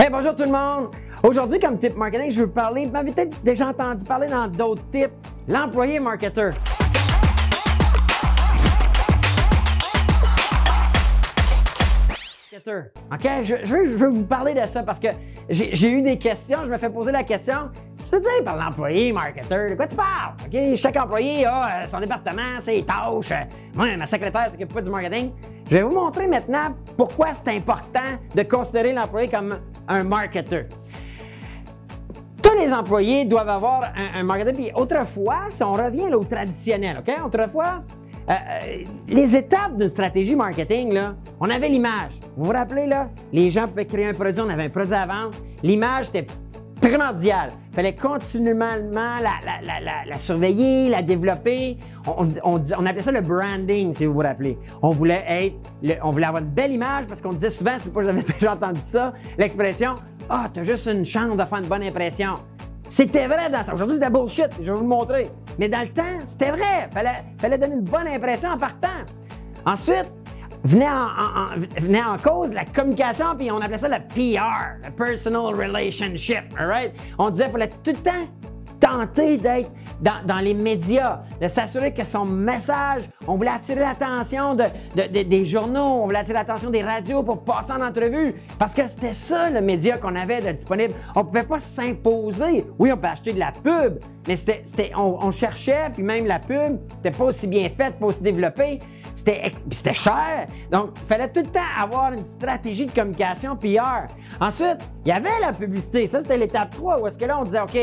Hey, bonjour tout le monde! Aujourd'hui, comme type marketing, je veux parler, vous m'avez peut-être déjà entendu parler dans d'autres types, l'employé marketeur. OK? Je, veux, je, veux, vous parler de ça parce que j'ai eu des questions. Je me fais poser la question tu veux dire par l'employé marketeur, de quoi tu parles? OK? Chaque employé a euh, son département, ses tâches. Moi, ma secrétaire s'occupe pas du marketing. Je vais vous montrer maintenant pourquoi c'est important de considérer l'employé comme un marketeur. Tous les employés doivent avoir un, marketeur. Puis autrefois, si on revient au traditionnel, OK? Autrefois, euh, euh, les étapes d'une stratégie marketing, là, on avait l'image. Vous vous rappelez, là? Les gens pouvaient créer un produit, on avait un produit à vendre. L'image était primordiale. Il fallait continuellement la, surveiller, la développer. On, appelait ça le branding, si vous vous rappelez. On voulait être, on voulait avoir une belle image parce qu'on disait souvent, c'est pas j'avais déjà entendu ça, l'expression Ah, t'as juste une chance de faire une bonne impression. C'était vrai dans ça. Aujourd'hui, c'est de la bullshit. Je vais vous le montrer. Mais dans le temps, c'était vrai. Fallait, fallait donner une bonne impression en partant. Ensuite, venait en, en, cause la communication, puis on appelait ça le PR, le Personal Relationship. All right? On disait qu'il fallait tout le temps d'être dans, les médias, de s'assurer que son message, on voulait attirer l'attention de, des journaux, on voulait attirer l'attention des radios pour passer en entrevue, parce que c'était ça le média qu'on avait de disponible. On ne pouvait pas s'imposer. Oui, on peut acheter de la pub, mais c'était, on, cherchait, puis même la pub n'était pas aussi bien faite, pas aussi développée. C'était, c'était cher. Donc, il fallait tout le temps avoir une stratégie de communication PR. Ensuite, il y avait la publicité. Ça, c'était l'étape 3, où est-ce que là, on disait, OK,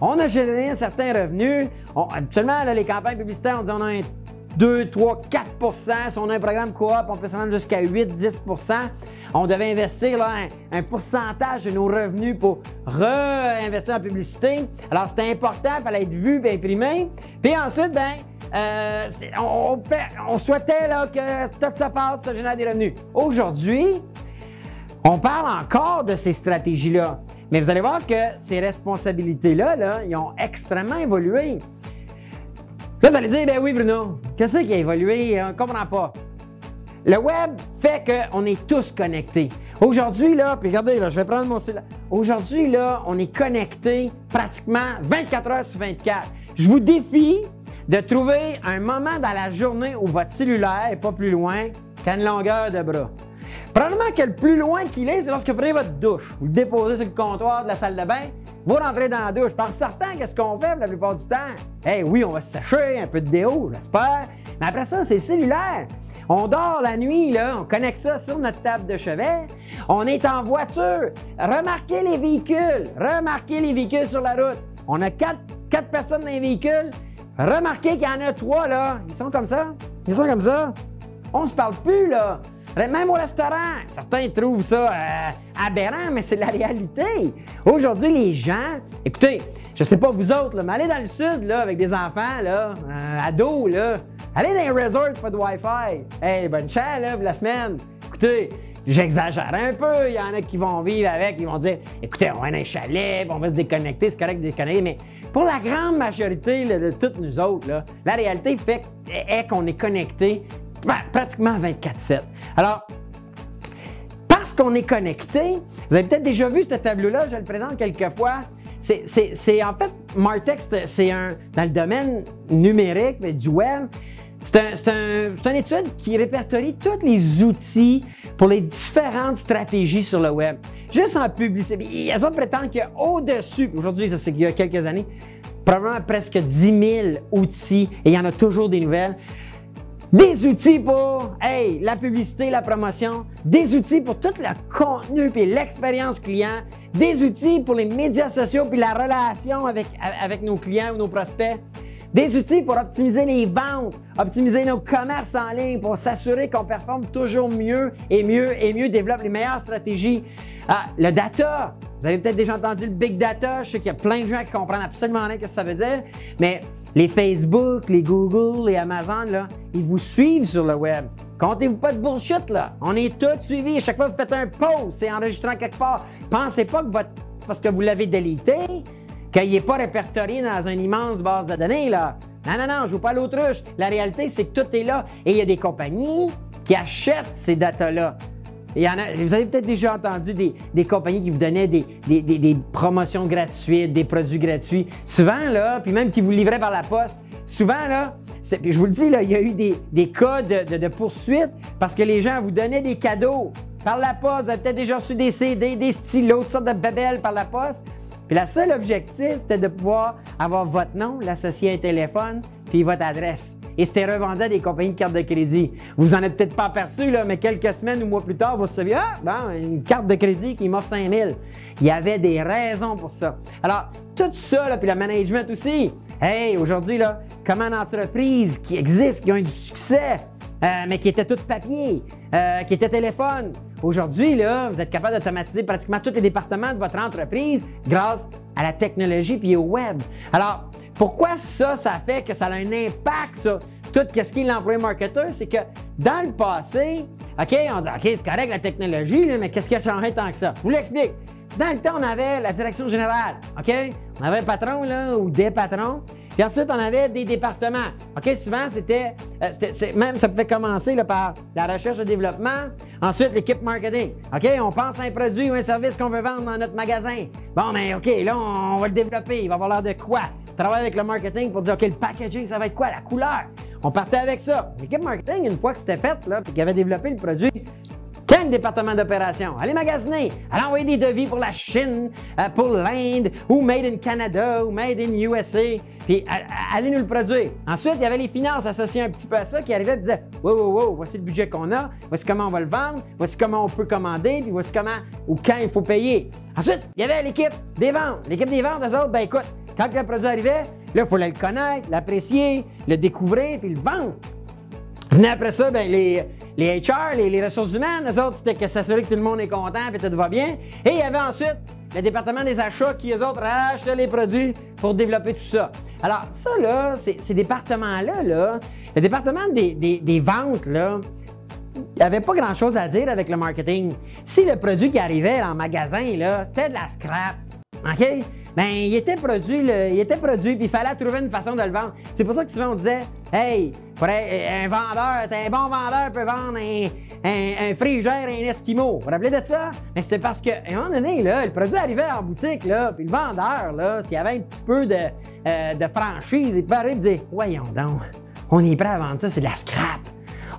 on a généré un certain revenu. habituellement, les campagnes publicitaires, on dit on a un 2, 3, 4% Si on a un programme coop, on peut s'en rendre jusqu'à 8, 10% On devait investir un, pourcentage de nos revenus pour réinvestir en publicité. Alors, c'était important, il fallait être vu imprimé. Puis ensuite, ben, euh, on, souhaitait que tout ça passe, ça génère des revenus. Aujourd'hui, on parle encore de ces stratégies-là. Mais vous allez voir que ces responsabilités-là, là, ils ont extrêmement évolué. Là, vous allez dire, ben oui, Bruno, qu'est-ce qui a évolué? On ne comprend pas. Le web fait qu'on est tous connectés. Aujourd'hui, là, puis regardez, là, je vais prendre mon cellulaire. Aujourd'hui, là, on est connectés pratiquement 24 heures sur 24. Je vous défie de trouver un moment dans la journée où votre cellulaire n'est pas plus loin qu'à une longueur de bras. Probablement que le plus loin qu'il est, c'est lorsque vous prenez votre douche. Vous le déposez sur le comptoir de la salle de bain, vous rentrez dans la douche. Par certain, qu'est-ce qu'on fait la plupart du temps? Eh oui, on va se sécher, un peu de déo, j'espère. Mais après ça, c'est cellulaire. On dort la nuit, là, on connecte ça sur notre table de chevet. On est en voiture. Remarquez les véhicules. Remarquez les véhicules sur la route. On a quatre, quatre personnes dans les véhicules. Remarquez qu'il y en a trois, là. Ils sont comme ça. Ils sont comme ça. On se parle plus, là. Même au restaurant, certains trouvent ça euh, aberrant, mais c'est la réalité. Aujourd'hui, les gens, écoutez, je sais pas vous autres, mais allez dans le sud là, avec des enfants, là, euh, ados, là, allez dans les resorts, pas de Wi-Fi. Hey, bonne chance là, la semaine. Écoutez, J'exagère un peu. Il y en a qui vont vivre avec, ils vont dire écoutez, on va dans un chalet, on va se déconnecter, c'est correct de déconnecter. Mais pour la grande majorité de toutes nous autres, là, la réalité fait qu'on est connecté pratiquement 24-7. Alors, parce qu'on est connecté, vous avez peut-être déjà vu ce tableau-là, je le présente quelques fois. C'est en fait, Martex, c'est un dans le domaine numérique, mais du web. C'est un, une étude qui répertorie tous les outils pour les différentes stratégies sur le web. Juste en publicité. Il y a ça prétendent qu'il y a au-dessus, aujourd'hui, ça c'est il y a quelques années, probablement presque 10 000 outils, et il y en a toujours des nouvelles. Des outils pour, hey, la publicité, la promotion, des outils pour tout le contenu puis l'expérience client, des outils pour les médias sociaux puis la relation avec, avec nos clients ou nos prospects, des outils pour optimiser les ventes, optimiser nos commerces en ligne, pour s'assurer qu'on performe toujours mieux et mieux et mieux, développe les meilleures stratégies. Ah, le data, vous avez peut-être déjà entendu le big data. Je sais qu'il y a plein de gens qui comprennent absolument rien ce que ça veut dire, mais les Facebook, les Google, les Amazon, là, ils vous suivent sur le web. Comptez-vous pas de bullshit, là. On est tous suivis. Chaque fois que vous faites un post, c'est enregistré quelque part. Pensez pas que votre, parce que vous l'avez délité, qu'il n'est pas répertorié dans une immense base de données, là. Non, non, non, je ne joue pas l'autruche. La réalité, c'est que tout est là. Et il y a des compagnies qui achètent ces datas-là. Vous avez peut-être déjà entendu des, compagnies qui vous donnaient des, promotions gratuites, des produits gratuits. Souvent, là, puis même qui vous livraient par la poste. Souvent, là, puis je vous le dis, là, il y a eu des, cas de, de, de poursuite parce que les gens vous donnaient des cadeaux par la poste. Vous avez peut-être déjà reçu des CD, des stylos, toutes sortes de babelles par la poste. Puis la seule objectif, c'était de pouvoir avoir votre nom, l'associer à un téléphone, puis votre adresse. Et c'était revendu à des compagnies de cartes de crédit. Vous en êtes peut-être pas aperçu, là, mais quelques semaines ou mois plus tard, vous vous souvenez, ah, bon, une carte de crédit qui m'offre 5000. Il y avait des raisons pour ça. Alors, tout ça, là, puis le management aussi. Hey, aujourd'hui, là, comment une entreprise qui existe, qui a eu du succès, euh, mais qui était tout papier, euh, qui était téléphone. Aujourd'hui, là, vous êtes capable d'automatiser pratiquement tous les départements de votre entreprise grâce à la technologie puis au web. Alors, pourquoi ça, ça fait que ça a un impact sur tout ce qui est l'employé marketeur? C'est que dans le passé, OK, on dit, OK, c'est correct la technologie, mais qu'est-ce qui a changé tant que ça? Je vous l'explique. Dans le temps, on avait la direction générale, OK? On avait un patron, là, ou des patrons. Puis ensuite, on avait des départements. OK, souvent, c'était, euh, même ça pouvait commencer par la recherche et développement. Ensuite, l'équipe marketing. OK, on pense à un produit ou un service qu'on veut vendre dans notre magasin. Bon, mais OK, là, on va le développer. Il va avoir l'air de quoi? On travaille avec le marketing pour dire, OK, le packaging, ça va être quoi? La couleur? On partait avec ça. L'équipe marketing, une fois que c'était fait, là, puis qu'il avait développé le produit, quel département d'opération? Allez magasiner, allez envoyer des devis pour la Chine, euh, pour l'Inde, ou Made in Canada, ou Made in USA, puis allez nous le produire. Ensuite, il y avait les finances associées un petit peu à ça qui arrivaient et disaient Wow, wow, wow, voici le budget qu'on a, voici comment on va le vendre, voici comment on peut commander, puis voici comment ou quand il faut payer. Ensuite, il y avait l'équipe des ventes. L'équipe des ventes, eux autres, ben écoute, quand le produit arrivait, là, il fallait le connaître, l'apprécier, le découvrir, puis le vendre. Venait après ça, ben, les, les HR, les, ressources humaines, eux autres, c'était que s'assurer que tout le monde est content et tout va bien. Et il y avait ensuite le département des achats qui, eux autres, rachetaient les produits pour développer tout ça. Alors, ça, là, ces, départements-là, là, le département des, des- des ventes, là, il n'y avait pas grand-chose à dire avec le marketing. Si le produit qui arrivait en magasin, là, c'était de la scrap, OK? Ben, il était produit, il était produit, puis il fallait trouver une façon de le vendre. C'est pour ça que souvent on disait, hey, un vendeur, un bon vendeur peut vendre un, un, frigère, un esquimau. Vous vous rappelez de ça? Mais c'est parce qu'à un moment donné, là, le produit arrivait en boutique, là, puis le vendeur, là, s'il y avait un petit peu de, euh, de franchise, il pouvait arriver et dire, voyons donc, on est prêt à vendre ça, c'est de la scrap.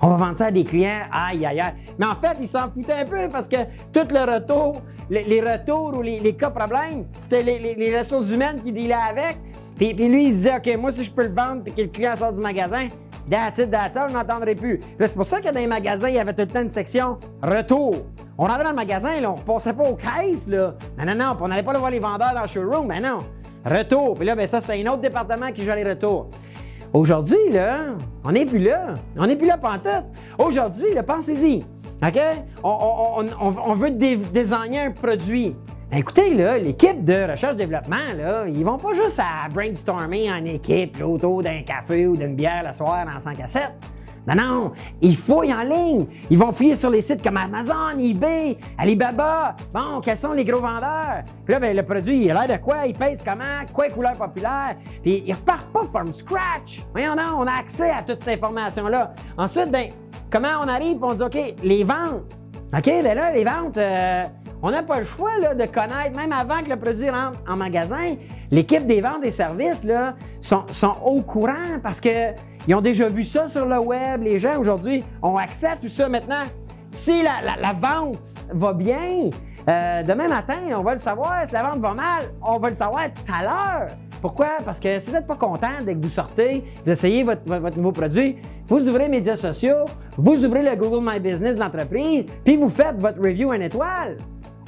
On va vendre ça à des clients, aïe, aïe, aïe. Mais en fait, ils s'en foutaient un peu parce que tout le retour, les, retours ou les, cas problèmes, c'était les, ressources humaines qui dealaient avec. Puis, lui, il se disait, OK, moi, si je peux le vendre puis que le client sort du magasin, that's it, that's all, je n'entendrai plus. C'est pour ça que dans les magasins, il y avait tout le temps une section retour. On rentrait dans le magasin, là, on passait pas aux caisses, là. Non, non, non, on n'allait pas aller voir les vendeurs dans le showroom, mais non. Retour. Puis là, ben ça, c'était un autre département qui jouait les retours. Aujourd'hui, là, on n'est plus là. On n'est plus là pantoute. Aujourd'hui, pensez-y. OK? On, veut dé- désigner un produit. Ben, écoutez, là, l'équipe de recherche-développement, là, ils vont pas juste à brainstormer en équipe autour d'un café ou d'une bière le soir dans 100 cassettes. Non, non, ils fouillent en ligne. Ils vont fouiller sur les sites comme Amazon, eBay, Alibaba. Bon, quels sont les gros vendeurs? Puis là, ben, le produit, il a l'air de quoi? Il pèse comment? Quoi couleur populaire? Puis ils repartent pas from scratch. Voyons non, on a accès à toute cette information-là. Ensuite, ben, comment on arrive? on dit, OK, les ventes. OK, ben là, les ventes, euh, on n'a pas le choix de connaître, même avant que le produit rentre en magasin, l'équipe des ventes et services là, sont, au courant parce qu'ils ont déjà vu ça sur le web. Les gens aujourd'hui ont accès à tout ça maintenant. Si la, vente va bien, euh, demain matin, on va le savoir. Si la vente va mal, on va le savoir tout à l'heure. Pourquoi? Parce que si vous n'êtes pas content dès que vous sortez, vous essayez votre, votre- nouveau produit, vous ouvrez les médias sociaux, vous ouvrez le Google My Business de l'entreprise, puis vous faites votre review un étoile.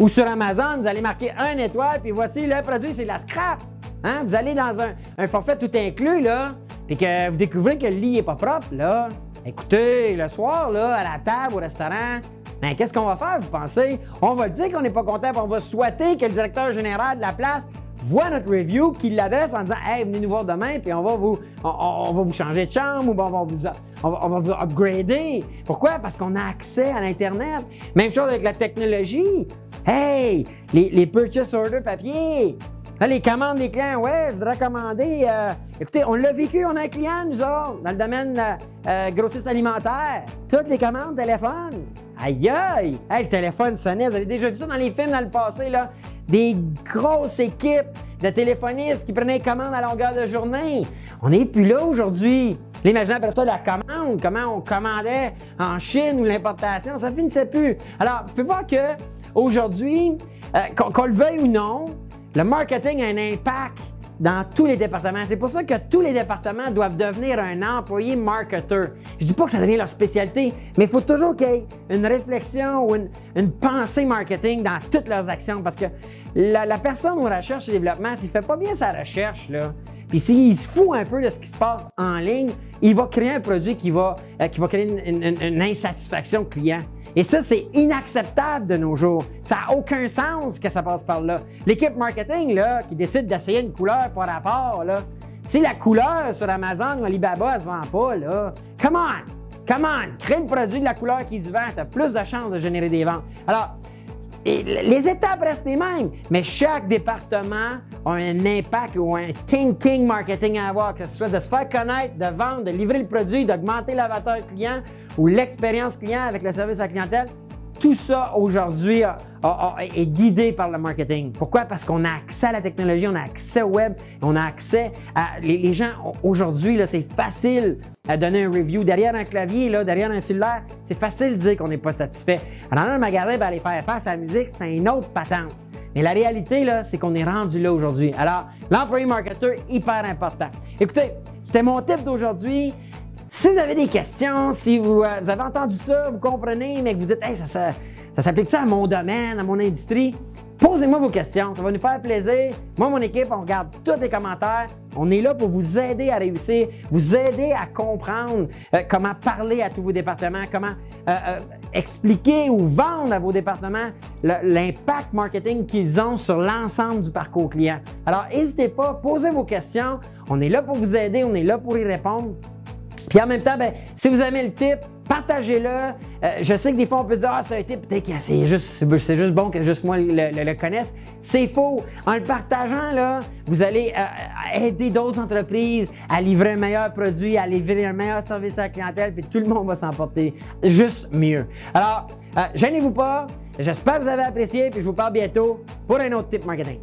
Ou sur Amazon, vous allez marquer un étoile, puis voici le produit, c'est de la scrap. Hein? Vous allez dans un, un forfait tout inclus, là, puis que vous découvrez que le lit n'est pas propre, là. Écoutez, le soir, là, à la table, au restaurant, ben, qu'est-ce qu'on va faire, vous pensez? On va dire qu'on n'est pas content, puis on va souhaiter que le directeur général de la place voit notre review, qu'il l'adresse en disant Hey, venez nous voir demain, puis on va vous, on, va vous changer de chambre ou on va vous, on va, vous upgrader. Pourquoi? Parce qu'on a accès à l'Internet. Même chose avec la technologie. Hey, les, les purchase order papier. Les commandes des clients, ouais, je voudrais commander. euh, écoutez, on l'a vécu, on a un client, nous autres, dans le domaine euh, euh, grossiste alimentaire. Toutes les commandes téléphone. Aïe aïe! Hey, le téléphone sonnait. Vous avez déjà vu ça dans les films dans le passé, là? Des grosses équipes de téléphonistes qui prenaient commande à longueur de journée. On n'est plus là aujourd'hui. L'imaginaire après ça la commande, comment on commandait en Chine ou l'importation, ça finissait plus. Alors, vous pouvez voir que aujourd'hui, euh, qu'on le veuille ou non, le marketing a un impact dans tous les départements. C'est pour ça que tous les départements doivent devenir un employé marketeur. Je dis pas que ça devient leur spécialité, mais il faut toujours qu'il y ait une réflexion ou une, pensée marketing dans toutes leurs actions parce que la, personne en recherche et développement, s'il fait pas bien sa recherche, là, puis s'il se fout un peu de ce qui se passe en ligne, il va créer un produit qui va, euh, qui va créer une, une insatisfaction client. Et ça, c'est inacceptable de nos jours. Ça n'a aucun sens que ça passe par là. L'équipe marketing là, qui décide d'essayer une couleur par rapport, là, si la couleur sur Amazon ou Alibaba ne se vend pas, là, come on! Come on! Crée le produit de la couleur qui se vend, tu as plus de chances de générer des ventes. Alors, les étapes restent les mêmes, mais chaque département a un impact ou un thinking marketing à avoir, que ce soit de se faire connaître, de vendre, de livrer le produit, d'augmenter l'avatar client ou l'expérience client avec le service à clientèle. Tout ça aujourd'hui est guidé par le marketing. Pourquoi? Parce qu'on a accès à la technologie, on a accès au web, on a accès à. Les, gens, aujourd'hui, c'est facile à donner un review. Derrière un clavier, là, derrière un cellulaire, c'est facile de dire qu'on n'est pas satisfait. Alors, dans un magasin, ben, aller faire face à la musique, c'est une autre patente. Mais la réalité, c'est qu'on est rendu là aujourd'hui. Alors, l'employé marketeur, hyper important. Écoutez, c'était mon tip d'aujourd'hui. Si vous avez des questions, si vous, euh, avez entendu ça, vous comprenez, mais que vous dites, hey, ça, ça, ça à mon domaine, à mon industrie, posez-moi vos questions. Ça va nous faire plaisir. Moi, mon équipe, on regarde tous les commentaires. On est là pour vous aider à réussir, vous aider à comprendre euh, comment parler à tous vos départements, comment euh, expliquer ou vendre à vos départements l'impact marketing qu'ils ont sur l'ensemble du parcours client. Alors, n'hésitez pas, posez vos questions. On est là pour vous aider, on est là pour y répondre. Puis en même temps, ben, si vous aimez le tip, partagez-le. Euh, je sais que des fois, on peut se dire, ah, c'est un tip, peut-être que c'est juste, juste bon que juste moi le, connaisse. C'est faux. En le partageant, là, vous allez euh, aider d'autres entreprises à livrer un meilleur produit, à livrer un meilleur service à la clientèle, puis tout le monde va s'en porter juste mieux. Alors, euh, gênez-vous pas. J'espère que vous avez apprécié, puis je vous parle bientôt pour un autre tip marketing.